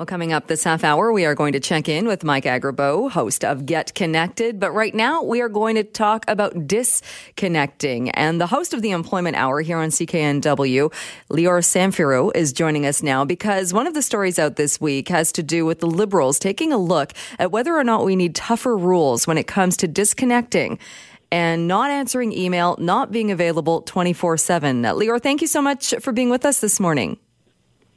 Well, coming up this half hour, we are going to check in with Mike Agerbo, host of Get Connected. But right now, we are going to talk about disconnecting. And the host of the Employment Hour here on CKNW, Lior Samfiru, is joining us now because one of the stories out this week has to do with the Liberals taking a look at whether or not we need tougher rules when it comes to disconnecting and not answering email, not being available 24 7. Lior, thank you so much for being with us this morning.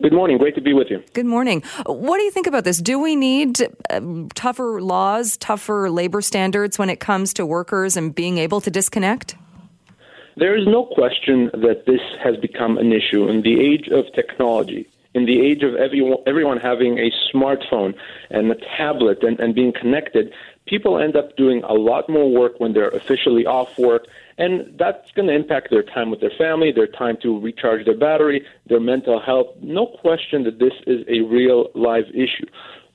Good morning. Great to be with you. Good morning. What do you think about this? Do we need uh, tougher laws, tougher labor standards when it comes to workers and being able to disconnect? There is no question that this has become an issue in the age of technology, in the age of everyone, everyone having a smartphone and a tablet and, and being connected. People end up doing a lot more work when they're officially off work and that's going to impact their time with their family, their time to recharge their battery, their mental health. No question that this is a real live issue.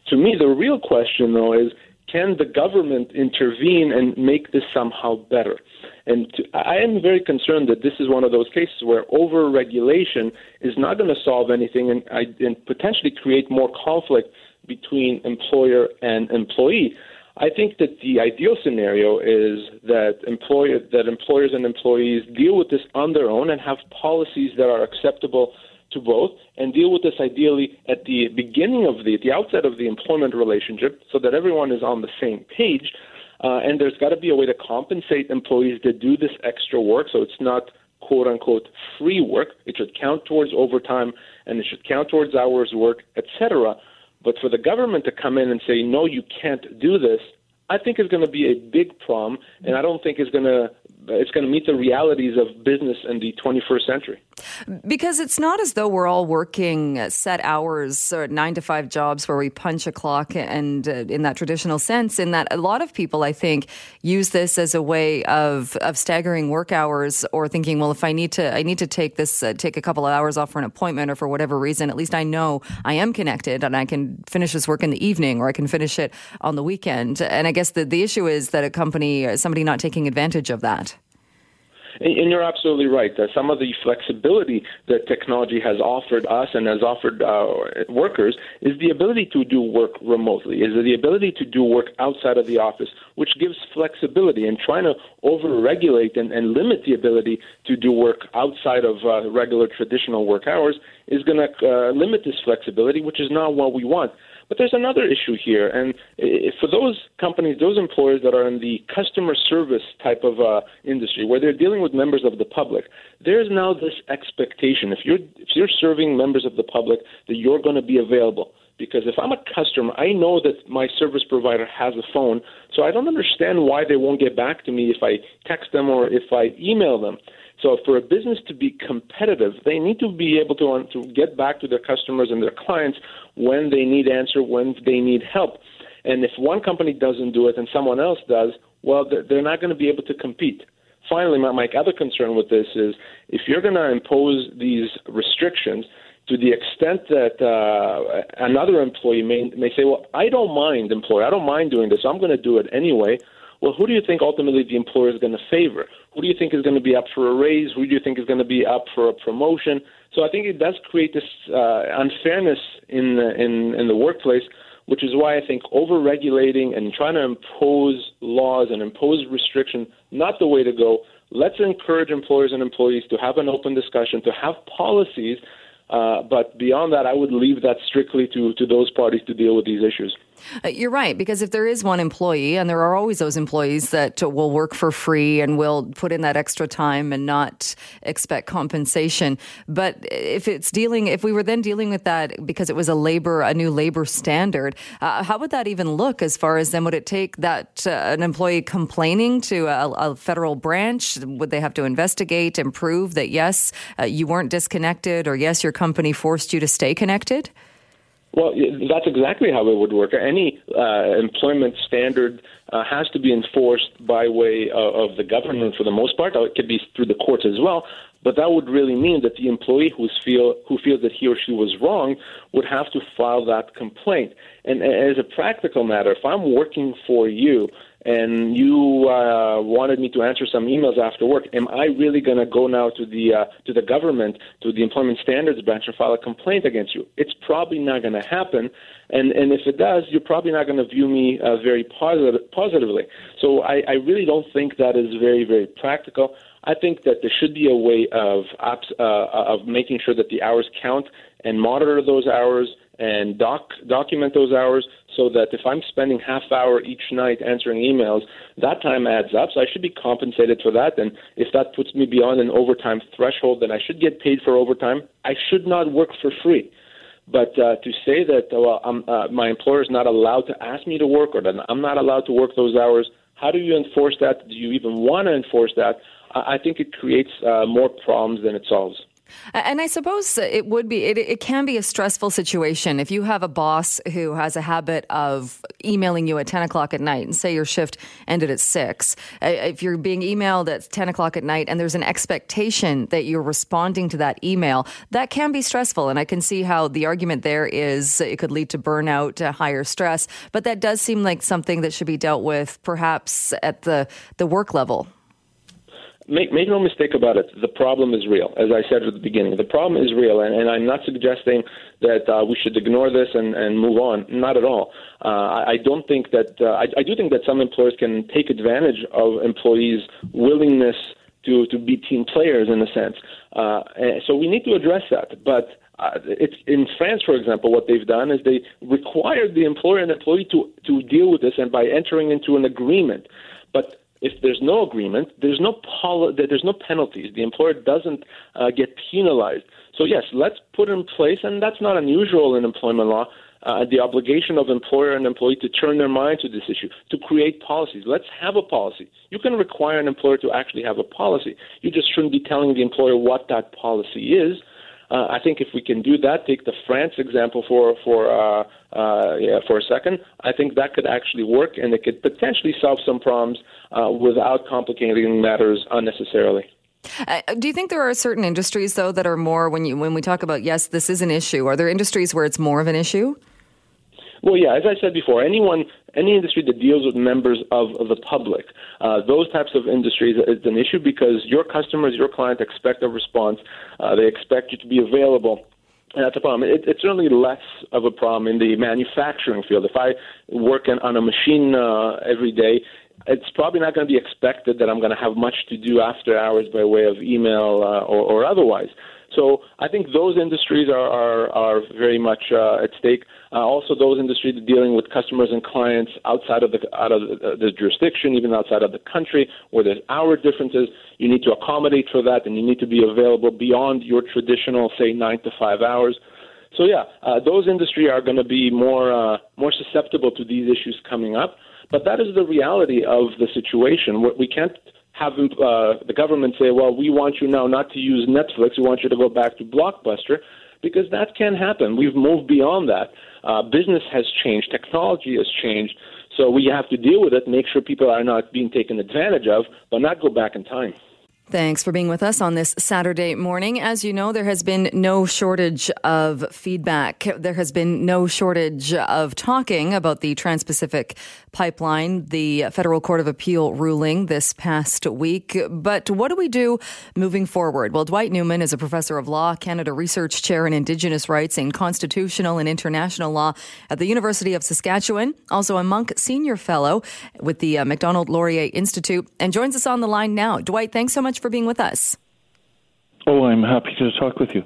To me, the real question, though, is can the government intervene and make this somehow better? And to, I am very concerned that this is one of those cases where over regulation is not going to solve anything and, and potentially create more conflict between employer and employee. I think that the ideal scenario is that employer that employers and employees deal with this on their own and have policies that are acceptable to both and deal with this ideally at the beginning of the at the outset of the employment relationship so that everyone is on the same page. Uh, and there's got to be a way to compensate employees that do this extra work. So it's not quote unquote free work. It should count towards overtime and it should count towards hours work etc but for the government to come in and say, no, you can't do this, I think is going to be a big problem, and I don't think it's going to it's going to meet the realities of business in the 21st century. Because it's not as though we're all working set hours or nine to five jobs where we punch a clock and uh, in that traditional sense, in that a lot of people, I think, use this as a way of, of staggering work hours or thinking, well, if I need to, I need to take this, uh, take a couple of hours off for an appointment or for whatever reason, at least I know I am connected and I can finish this work in the evening or I can finish it on the weekend. And I guess the, the issue is that a company, somebody not taking advantage of that. And, you're absolutely right. That some of the flexibility that technology has offered us and has offered uh, workers is the ability to do work remotely, is the ability to do work outside of the office, which gives flexibility. And trying to overregulate and, and limit the ability to do work outside of uh, regular traditional work hours is going to uh, limit this flexibility, which is not what we want. But there's another issue here, and for those companies, those employers that are in the customer service type of uh, industry, where they're dealing with members of the public, there's now this expectation: if you're if you're serving members of the public, that you're going to be available. Because if I'm a customer, I know that my service provider has a phone, so I don't understand why they won't get back to me if I text them or if I email them. So for a business to be competitive, they need to be able to, to get back to their customers and their clients when they need answer, when they need help. And if one company doesn't do it and someone else does, well, they're not going to be able to compete. Finally, my, my other concern with this is if you're going to impose these restrictions to the extent that uh, another employee may, may say, well, I don't mind, employer, I don't mind doing this, I'm going to do it anyway well, who do you think ultimately the employer is going to favor? Who do you think is going to be up for a raise? Who do you think is going to be up for a promotion? So I think it does create this uh, unfairness in the, in in the workplace, which is why I think over-regulating and trying to impose laws and impose restriction not the way to go. Let's encourage employers and employees to have an open discussion, to have policies uh, but beyond that, I would leave that strictly to, to those parties to deal with these issues. Uh, you're right, because if there is one employee, and there are always those employees that will work for free and will put in that extra time and not expect compensation. But if it's dealing, if we were then dealing with that because it was a labor, a new labor standard, uh, how would that even look as far as then would it take that uh, an employee complaining to a, a, federal branch? Would they have to investigate and prove that yes, uh, you weren't disconnected or yes, your company forced you to stay connected? Well, that's exactly how it would work. Any uh, employment standard uh, has to be enforced by way of, of, the government for the most part. It could be through the courts as well. But that would really mean that the employee who's feel, who feels that he or she was wrong would have to file that complaint. And as a practical matter, if I'm working for you and you uh, wanted me to answer some emails after work, am I really going to go now to the uh, to the government, to the Employment Standards Branch, and file a complaint against you? It's probably not going to happen, and and if it does, you're probably not going to view me uh, very positive, positively. So I, I really don't think that is very very practical. I think that there should be a way of uh, of making sure that the hours count and monitor those hours and doc document those hours so that if I'm spending half hour each night answering emails, that time adds up. So I should be compensated for that. And if that puts me beyond an overtime threshold, then I should get paid for overtime. I should not work for free. But uh, to say that uh, well, I'm, uh, my employer is not allowed to ask me to work or that I'm not allowed to work those hours, how do you enforce that? Do you even want to enforce that? I, I think it creates uh, more problems than it solves. And I suppose it would be, it, it, can be a stressful situation. If you have a boss who has a habit of emailing you at 10 o'clock at night and say your shift ended at 6, uh, if you're being emailed at 10 o'clock at night and there's an expectation that you're responding to that email, that can be stressful. And I can see how the argument there is it could lead to burnout, uh, higher stress. But that does seem like something that should be dealt with perhaps at the, the work level make make no mistake about it. The problem is real, as I said at the beginning. The problem is real, and, and I'm not suggesting that uh, we should ignore this and, and move on. Not at all. Uh, I, I don't think that. Uh, I, I do think that some employers can take advantage of employees' willingness to to be team players in a sense. Uh, so we need to address that, but. Uh, it's in France, for example, what they've done is they required the employer and employee to to deal with this, and by entering into an agreement. If there's no agreement, there's no poli- there's no penalties. The employer doesn't uh, get penalized. So yes, let's put in place, and that's not unusual in employment law. Uh, the obligation of employer and employee to turn their mind to this issue, to create policies. Let's have a policy. You can require an employer to actually have a policy. You just shouldn't be telling the employer what that policy is. Uh, I think if we can do that, take the France example for for uh, uh, yeah, for a second, I think that could actually work, and it could potentially solve some problems uh, without complicating matters unnecessarily. Uh, do you think there are certain industries though that are more when you when we talk about yes, this is an issue? Are there industries where it's more of an issue? Well, yeah, as I said before, anyone, any industry that deals with members of, of the public, uh, those types of industries is an issue because your customers, your clients expect a response. Uh, they expect you to be available. And that's a problem. It, it's certainly less of a problem in the manufacturing field. If I work in, on a machine uh, every day, it's probably not going to be expected that I'm going to have much to do after hours by way of email uh, or, or otherwise. So I think those industries are, are, are very much uh, at stake. Uh, also, those industries dealing with customers and clients outside of the out of the, the jurisdiction, even outside of the country, where there's hour differences. You need to accommodate for that, and you need to be available beyond your traditional, say, nine to five hours. So yeah, uh, those industries are going to be more uh, more susceptible to these issues coming up. But that is the reality of the situation. What We can't have uh, the government say, well, we want you now not to use Netflix, we want you to go back to Blockbuster, because that can happen. We've moved beyond that. Uh, business has changed, technology has changed, so we have to deal with it, make sure people are not being taken advantage of, but not go back in time. Thanks for being with us on this Saturday morning. As you know, there has been no shortage of feedback. There has been no shortage of talking about the Trans Pacific pipeline, the Federal Court of Appeal ruling this past week. But what do we do moving forward? Well, Dwight Newman is a professor of law, Canada Research Chair in Indigenous Rights and Constitutional and International Law at the University of Saskatchewan, also a Munk Senior Fellow with the uh, Macdonald Laurier Institute, and joins us on the line now. Dwight, thanks so much much for being with us. Oh, I'm happy to talk with you.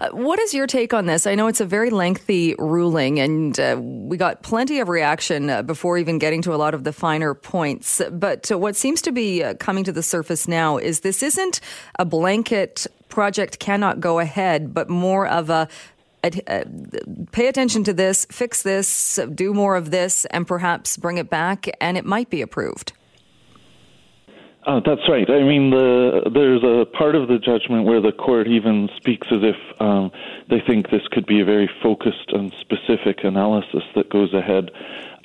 Uh, what is your take on this? I know it's a very lengthy ruling, and uh, we got plenty of reaction uh, before even getting to a lot of the finer points. But uh, what seems to be uh, coming to the surface now is this isn't a blanket project cannot go ahead, but more of a uh, pay attention to this, fix this, do more of this, and perhaps bring it back, and it might be approved. Uh, that's right. I mean, the, there's a part of the judgment where the court even speaks as if um, they think this could be a very focused and specific analysis that goes ahead,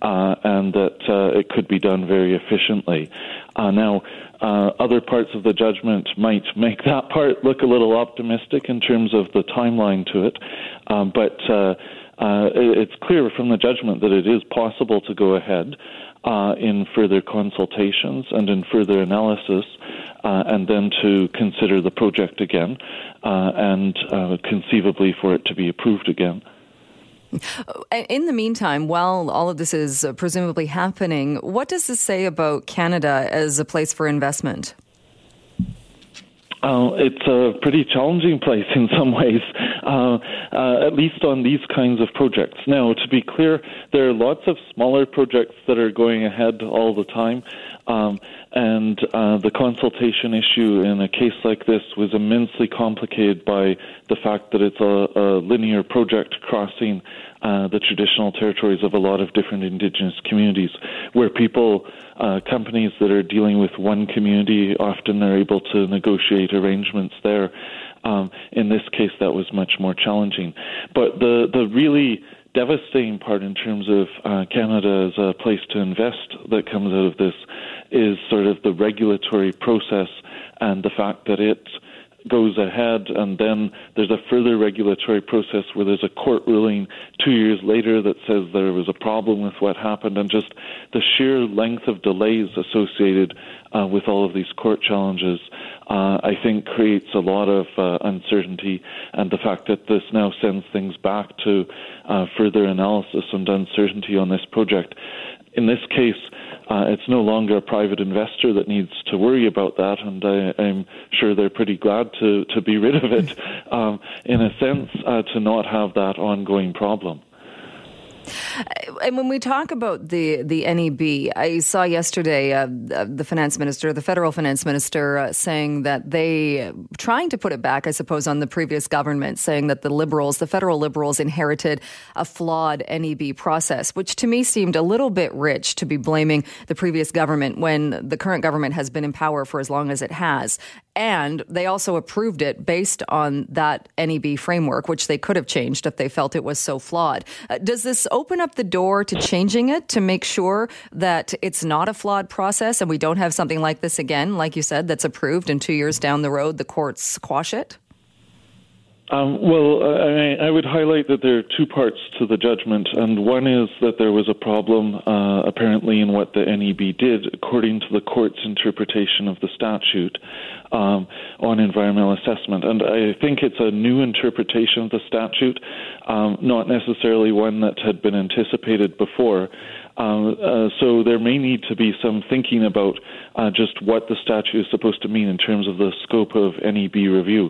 uh, and that uh, it could be done very efficiently. Uh, now, uh, other parts of the judgment might make that part look a little optimistic in terms of the timeline to it, um, but uh, it's clear from the judgment that it is possible to go ahead uh, in further consultations and in further analysis, uh, and then to consider the project again, uh, and uh, conceivably for it to be approved again. In the meantime, while all of this is presumably happening, what does this say about Canada as a place for investment? Uh, it's a pretty challenging place in some ways, uh, uh, at least on these kinds of projects. Now, to be clear, there are lots of smaller projects that are going ahead all the time. Um, and uh, the consultation issue in a case like this was immensely complicated by the fact that it's a, a linear project crossing uh, the traditional territories of a lot of different indigenous communities, where people, uh, companies that are dealing with one community, often are able to negotiate arrangements there. Um, in this case, that was much more challenging. But the the really devastating part in terms of uh, Canada as a place to invest that comes out of this is sort of the regulatory process and the fact that it goes ahead and then there's a further regulatory process where there's a court ruling two years later that says there was a problem with what happened and just the sheer length of delays associated uh, with all of these court challenges uh, I think creates a lot of uh, uncertainty and the fact that this now sends things back to uh, further analysis and uncertainty on this project. In this case, uh, it's no longer a private investor that needs to worry about that, and I, am sure they're pretty glad to, to be rid of it, um, in a sense, uh, to not have that ongoing problem. And when we talk about the the NEB, I saw yesterday uh, the finance minister, the federal finance minister, uh, saying that they trying to put it back, I suppose, on the previous government, saying that the liberals, the federal liberals, inherited a flawed NEB process, which to me seemed a little bit rich to be blaming the previous government when the current government has been in power for as long as it has. And they also approved it based on that NEB framework, which they could have changed if they felt it was so flawed. Uh, does this open up the door to changing it to make sure that it's not a flawed process and we don't have something like this again, like you said, that's approved and two years down the road the courts quash it? Um, well, I, I, would highlight that there are two parts to the judgment, and one is that there was a problem uh, apparently in what the NEB did, according to the court's interpretation of the statute um, on environmental assessment. And I think it's a new interpretation of the statute, um, not necessarily one that had been anticipated before. Um, uh, so there may need to be some thinking about uh, just what the statute is supposed to mean in terms of the scope of NEB review.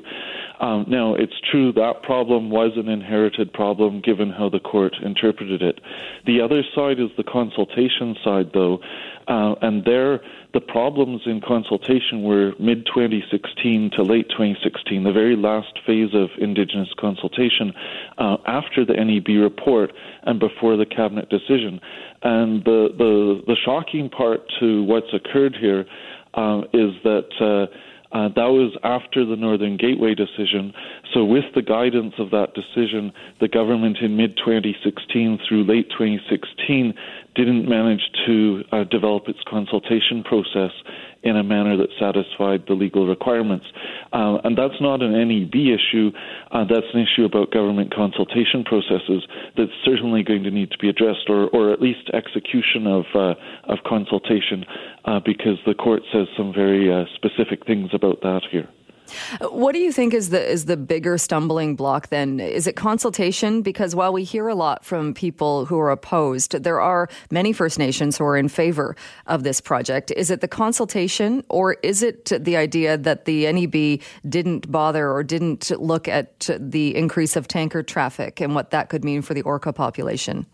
Um, now, it's true that problem was an inherited problem given how the court interpreted it. The other side is the consultation side, though, uh, and there the problems in consultation were mid 2016 to late 2016, the very last phase of Indigenous consultation uh, after the NEB report and before the cabinet decision. And the, the, the shocking part to what's occurred here uh, is that. Uh, uh, that was after the Northern Gateway decision. So, with the guidance of that decision, the government in mid 2016 through late 2016 didn't manage to uh, develop its consultation process in a manner that satisfied the legal requirements. Uh, and that's not an NEB issue, uh, that's an issue about government consultation processes that's certainly going to need to be addressed, or, or at least execution of, uh, of consultation, uh, because the court says some very uh, specific things about that here. What do you think is the is the bigger stumbling block then? Is it consultation? Because while we hear a lot from people who are opposed, there are many First Nations who are in favor of this project. Is it the consultation or is it the idea that the NEB didn't bother or didn't look at the increase of tanker traffic and what that could mean for the orca population?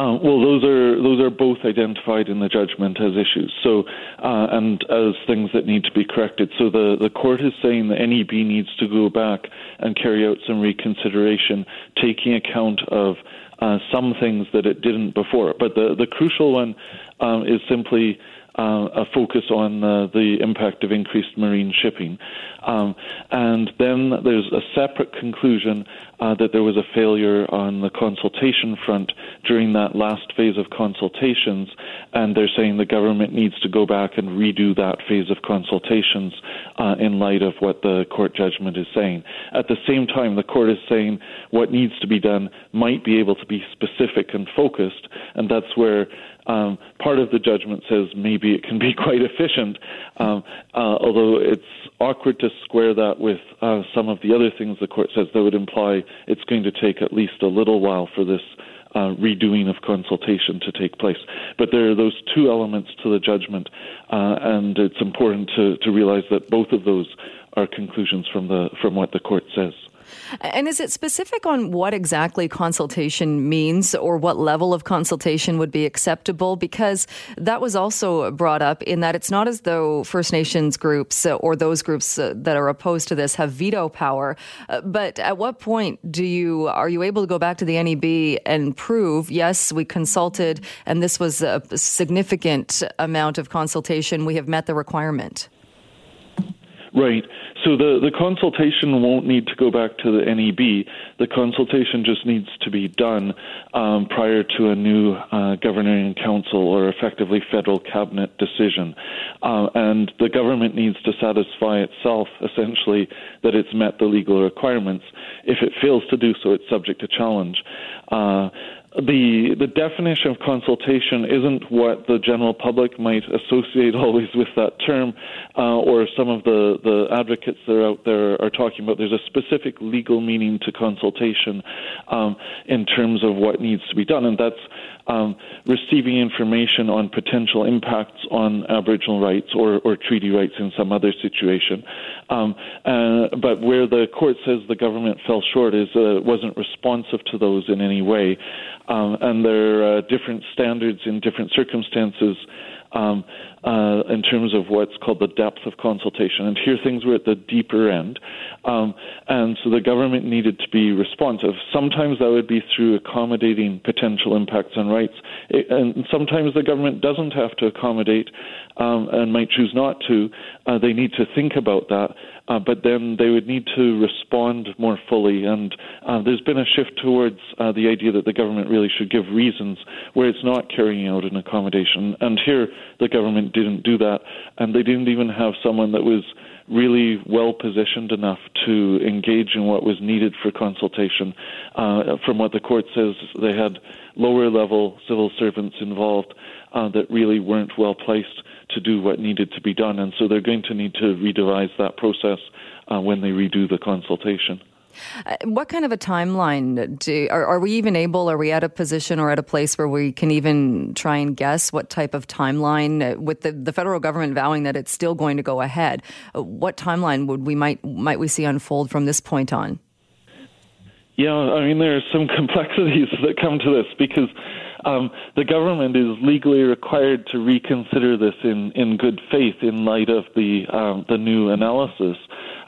Uh, well, those are those are both identified in the judgment as issues. So, uh, and as things that need to be corrected. So the the court is saying the NEB needs to go back and carry out some reconsideration, taking account of uh, some things that it didn't before. But the the crucial one um, is simply uh, a focus on uh, the impact of increased marine shipping. Um, and then there's a separate conclusion uh, that there was a failure on the consultation front during that last phase of consultations, and they're saying the government needs to go back and redo that phase of consultations uh, in light of what the court judgment is saying. At the same time, the court is saying what needs to be done might be able to be specific and focused, and that's where um, part of the judgment says maybe it can be quite efficient, um, uh, although it's awkward to square that with uh, some of the other things the court says that would imply it's going to take at least a little while for this uh, redoing of consultation to take place. But there are those two elements to the judgment, uh, and it's important to, to realize that both of those are conclusions from the from what the court says. And is it specific on what exactly consultation means or what level of consultation would be acceptable? Because that was also brought up in that it's not as though First Nations groups or those groups that are opposed to this have veto power. But at what point do you are you able to go back to the NEB and prove yes we consulted and this was a significant amount of consultation we have met the requirement? Right. So the, the consultation won't need to go back to the NEB. The consultation just needs to be done um, prior to a new uh, governing council or effectively federal cabinet decision. Uh, and the government needs to satisfy itself, essentially, that it's met the legal requirements. If it fails to do so, it's subject to challenge. Uh, the the definition of consultation isn't what the general public might associate always with that term, uh, or some of the, the advocates that are out there are talking about. There's a specific legal meaning to consultation um, in terms of what needs to be done, and that's um, receiving information on potential impacts on Aboriginal rights or, or treaty rights in some other situation. Um, uh, but where the court says the government fell short is uh, wasn't responsive to those in any way, um, and there are uh, different standards in different circumstances um, uh, in terms of what's called the depth of consultation. And here things were at the deeper end. Um, and so the government needed to be responsive. Sometimes that would be through accommodating potential impacts on rights. It, and sometimes the government doesn't have to accommodate um, and might choose not to. Uh, they need to think about that. Uh, but then they would need to respond more fully. And uh, there's been a shift towards uh, the idea that the government really should give reasons where it's not carrying out an accommodation. And here, the government didn't do that, and they didn't even have someone that was really well positioned enough to engage in what was needed for consultation. Uh, from what the court says, they had lower level civil servants involved uh, that really weren't well placed to do what needed to be done. And so they're going to need to redevise that process uh, when they redo the consultation. Uh, what kind of a timeline do are, are, we even able? Are we at a position or at a place where we can even try and guess what type of timeline, uh, with the, the federal government vowing that it's still going to go ahead? Uh, what timeline would we might might we see unfold from this point on? Yeah, I mean there are some complexities that come to this because um, the government is legally required to reconsider this in, in good faith in light of the um, the new analysis.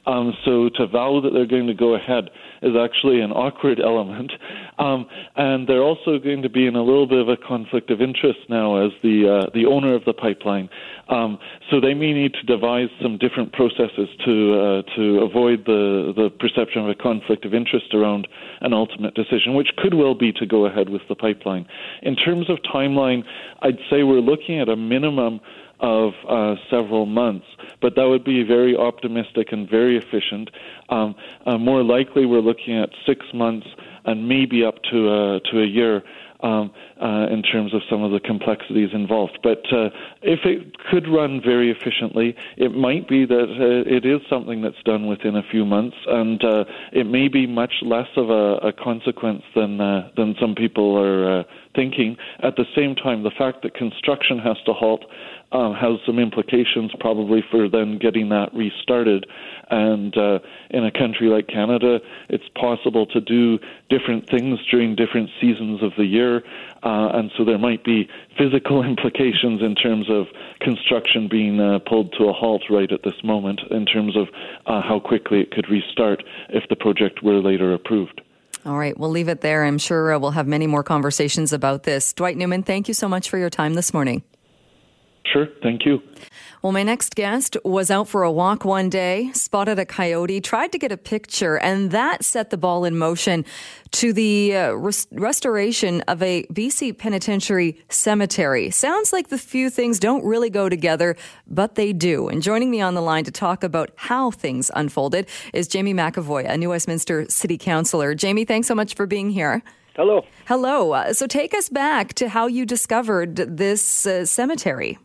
Um, so to vow that they're going to go ahead is actually an awkward element. Um, and they're also going to be in a little bit of a conflict of interest now as the uh, the owner of the pipeline. Um, so they may need to devise some different processes to uh, to avoid the the perception of a conflict of interest around an ultimate decision, which could well be to go ahead with the pipeline. In terms of timeline, I'd say we're looking at a minimum of uh, several months, but that would be very optimistic and very efficient. Um, uh, more likely, we're looking at six months and maybe up to a, to a year. Um, uh, in terms of some of the complexities involved. But uh, if it could run very efficiently, it might be that uh, it is something that's done within a few months, and uh, it may be much less of a, a consequence than uh, than some people are uh, thinking. At the same time, the fact that construction has to halt um, has some implications probably for then getting that restarted. And uh, in a country like Canada, it's possible to do different things during different seasons of the year. Uh, and so there might be physical implications in terms of construction being uh, pulled to a halt right at this moment, in terms of uh, how quickly it could restart if the project were later approved. All right, we'll leave it there. I'm sure uh, we'll have many more conversations about this. Dwight Newman, thank you so much for your time this morning. Sure, thank you. Well, my next guest was out for a walk one day, spotted a coyote, tried to get a picture, and that set the ball in motion to the uh, res- restoration of a BC penitentiary cemetery. Sounds like the few things don't really go together, but they do. And joining me on the line to talk about how things unfolded is Jaimie McEvoy, a New Westminster City Councillor. Jaimie, thanks so much for being here. Hello. Hello. Uh, so take us back to how you discovered this uh, cemetery.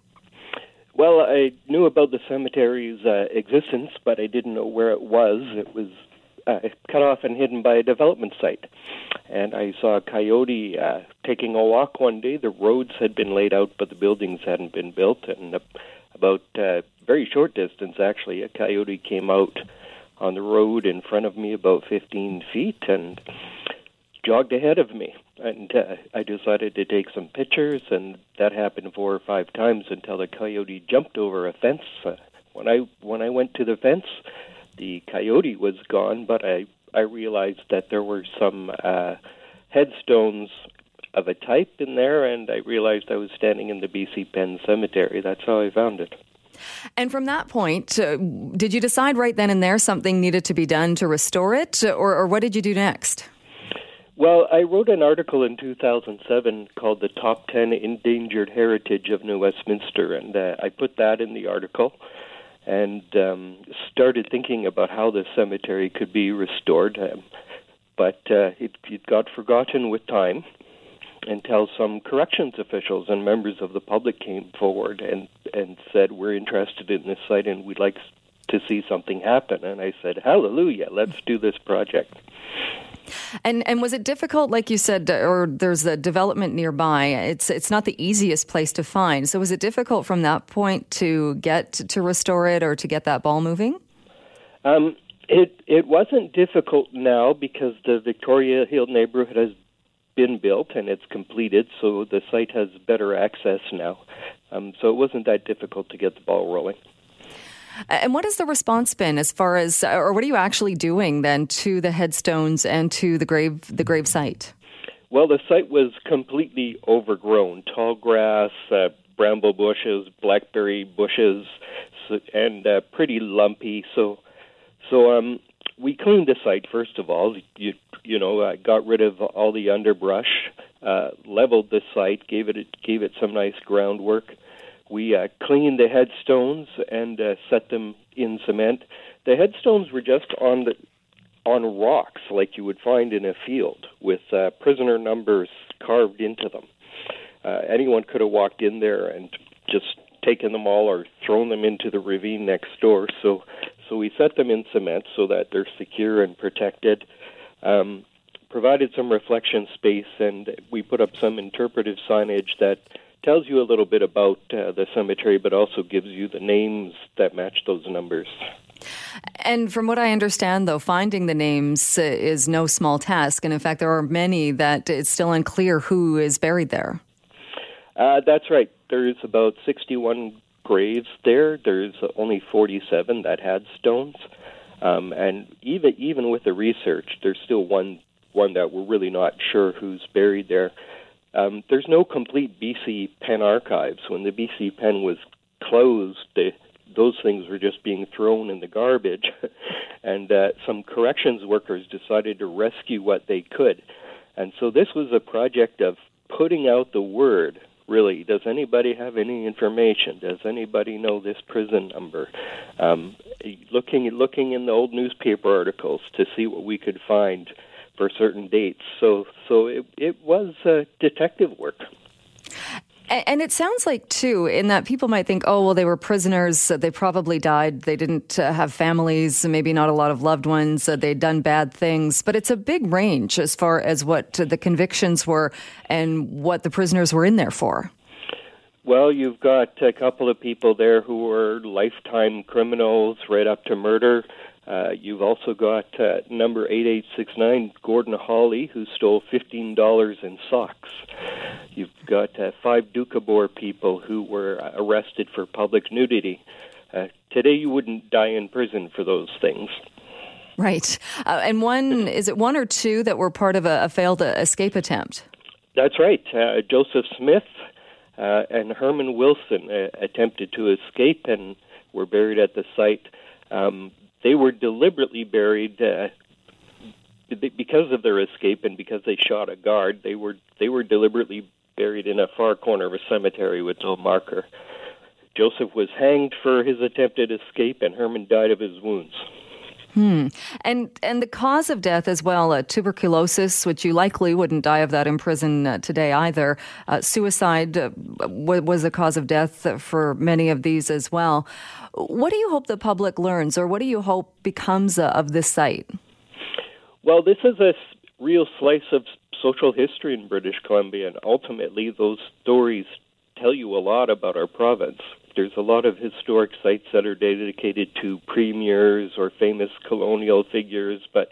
Well, I knew about the cemetery's uh, existence, but I didn't know where it was. It was uh, cut off and hidden by a development site. And I saw a coyote uh, taking a walk one day. The roads had been laid out, but the buildings hadn't been built. And uh, about uh, very short distance, actually, a coyote came out on the road in front of me about 15 feet and jogged ahead of me and uh, I decided to take some pictures, and that happened four or five times until the coyote jumped over a fence. Uh, when I when I went to the fence, the coyote was gone, but I I realized that there were some uh, headstones of a type in there, and I realized I was standing in the BC Penn Cemetery. That's how I found it. And from that point, uh, did you decide right then and there something needed to be done to restore it, or, or what did you do next? Well, I wrote an article in 2007 called The Top 10 Endangered Heritage of New Westminster, and uh, I put that in the article and um, started thinking about how the cemetery could be restored. Um, but uh, it, it got forgotten with time until some corrections officials and members of the public came forward and, and said, We're interested in this site and we'd like to see something happen. And I said, Hallelujah, let's do this project. And and was it difficult, like you said, or there's a development nearby? It's it's not the easiest place to find. So was it difficult from that point to get to restore it or to get that ball moving? Um, it it wasn't difficult now because the Victoria Hill neighborhood has been built and it's completed, so the site has better access now. Um, so it wasn't that difficult to get the ball rolling. And what has the response been as far as, or what are you actually doing then to the headstones and to the grave, the grave site? Well, the site was completely overgrown. Tall grass, uh, bramble bushes, blackberry bushes, and uh, pretty lumpy. So, so um, we cleaned the site first of all. You, you know, uh, got rid of all the underbrush, uh, leveled the site, gave it gave it some nice groundwork. We uh, cleaned the headstones and uh, set them in cement. The headstones were just on the on rocks like you would find in a field with uh, prisoner numbers carved into them. Uh, anyone could have walked in there and just taken them all or thrown them into the ravine next door. So, so we set them in cement so that they're secure and protected. Um, provided some reflection space, and we put up some interpretive signage that tells you a little bit about uh, the cemetery, but also gives you the names that match those numbers. And from what I understand, though, finding the names uh, is no small task. And in fact, there are many that it's still unclear who is buried there. Uh, that's right. There's about 61 graves there. There's only 47 that had stones. Um, and even even with the research, there's still one one that we're really not sure who's buried there. Um, there's no complete BC Penn archives. When the BC Penn was closed, those things were just being thrown in the garbage, and uh, some corrections workers decided to rescue what they could. And so this was a project of putting out the word. Really, does anybody have any information? Does anybody know this prison number? Um, looking looking in the old newspaper articles to see what we could find for certain dates. So so it it was uh, detective work. And it sounds like, too, in that people might think, oh, well, they were prisoners. They probably died. They didn't uh, have families, maybe not a lot of loved ones. Uh, they'd done bad things. But it's a big range as far as what the convictions were and what the prisoners were in there for. Well, you've got a couple of people there who were lifetime criminals right up to murder. Uh, you've also got uh, number 8869, Gordon Hawley, who stole $15 in socks. You've got uh, five Doukhobor people who were uh, arrested for public nudity. Uh, today, you wouldn't die in prison for those things. Right. Uh, and one, is it one or two that were part of a, a failed escape attempt? That's right. Joseph Smith uh, and Herman Wilson uh, attempted to escape and were buried at the site. Um, they were deliberately buried uh, because of their escape and because they shot a guard. They were they were deliberately buried in a far corner of a cemetery with no marker. Joseph was hanged for his attempted escape, and Herman died of his wounds. Hmm. And and the cause of death as well, uh, tuberculosis, which you likely wouldn't die of that in prison uh, today either. Uh, suicide uh, was a cause of death for many of these as well. What do you hope the public learns, or what do you hope becomes uh, of this site? Well, this is a real slice of social history in British Columbia, and ultimately, those stories tell you a lot about our province. There's a lot of historic sites that are dedicated to premiers or famous colonial figures, but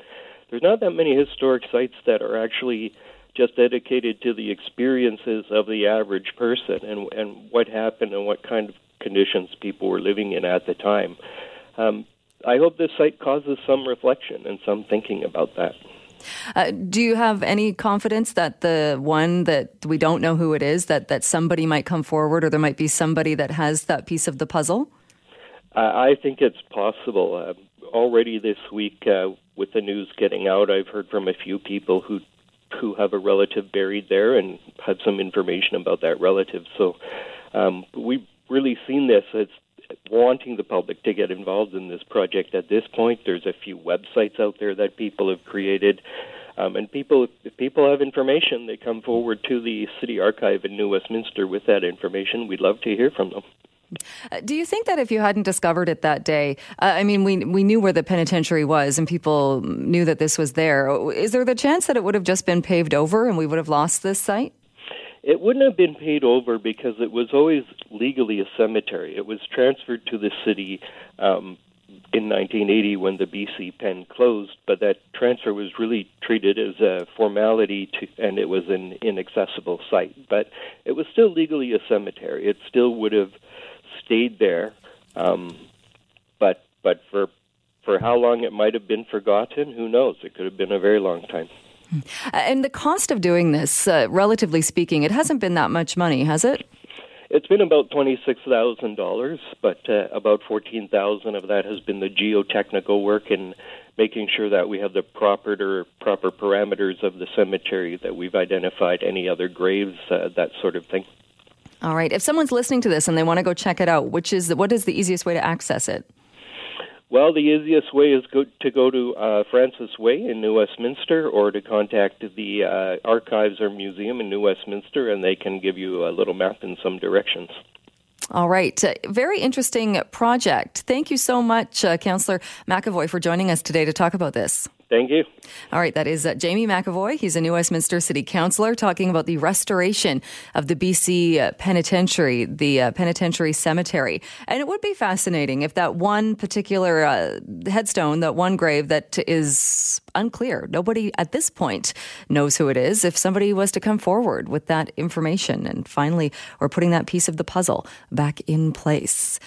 there's not that many historic sites that are actually just dedicated to the experiences of the average person and and what happened and what kind of conditions people were living in at the time. Um, I hope this site causes some reflection and some thinking about that. Uh, do you have any confidence that the one that we don't know who it is, that, that somebody might come forward or there might be somebody that has that piece of the puzzle? Uh, I think it's possible. Uh, already this week, uh, with the news getting out, I've heard from a few people who who have a relative buried there and had some information about that relative. So um, we've really seen this as wanting the public to get involved in this project at this point. There's a few websites out there that people have created. Um, and people, if people have information, they come forward to the City Archive in New Westminster with that information. We'd love to hear from them. Uh, do you think that if you hadn't discovered it that day, uh, I mean, we we knew where the penitentiary was, and people knew that this was there. Is there the chance that it would have just been paved over, and we would have lost this site? It wouldn't have been paid over because it was always legally a cemetery. It was transferred to the city um, in 1980 when the BC pen closed, but that transfer was really treated as a formality to, and it was an inaccessible site. But it was still legally a cemetery. It still would have stayed there, um, but but for for how long it might have been forgotten, who knows? It could have been a very long time. Uh, and the cost of doing this, uh, relatively speaking, it hasn't been that much money, has it? It's been about twenty-six thousand dollars, but uh, about fourteen thousand of that has been the geotechnical work and making sure that we have the proper proper parameters of the cemetery, that we've identified any other graves, uh, that sort of thing. All right. If someone's listening to this and they want to go check it out, which is what is the easiest way to access it? Well, the easiest way is go, to go to uh, Francis Way in New Westminster or to contact the uh, Archives or Museum in New Westminster, and they can give you a little map and some directions. All right. Uh, very interesting project. Thank you so much, uh, Councillor McEvoy, for joining us today to talk about this. Thank you. All right, that is uh, Jaimie McEvoy. He's a New Westminster City Councillor talking about the restoration of the BC uh, Penitentiary, the uh, Penitentiary Cemetery. And it would be fascinating if that one particular uh, headstone, that one grave that is unclear, nobody at this point knows who it is, if somebody was to come forward with that information and finally, or putting that piece of the puzzle back in place.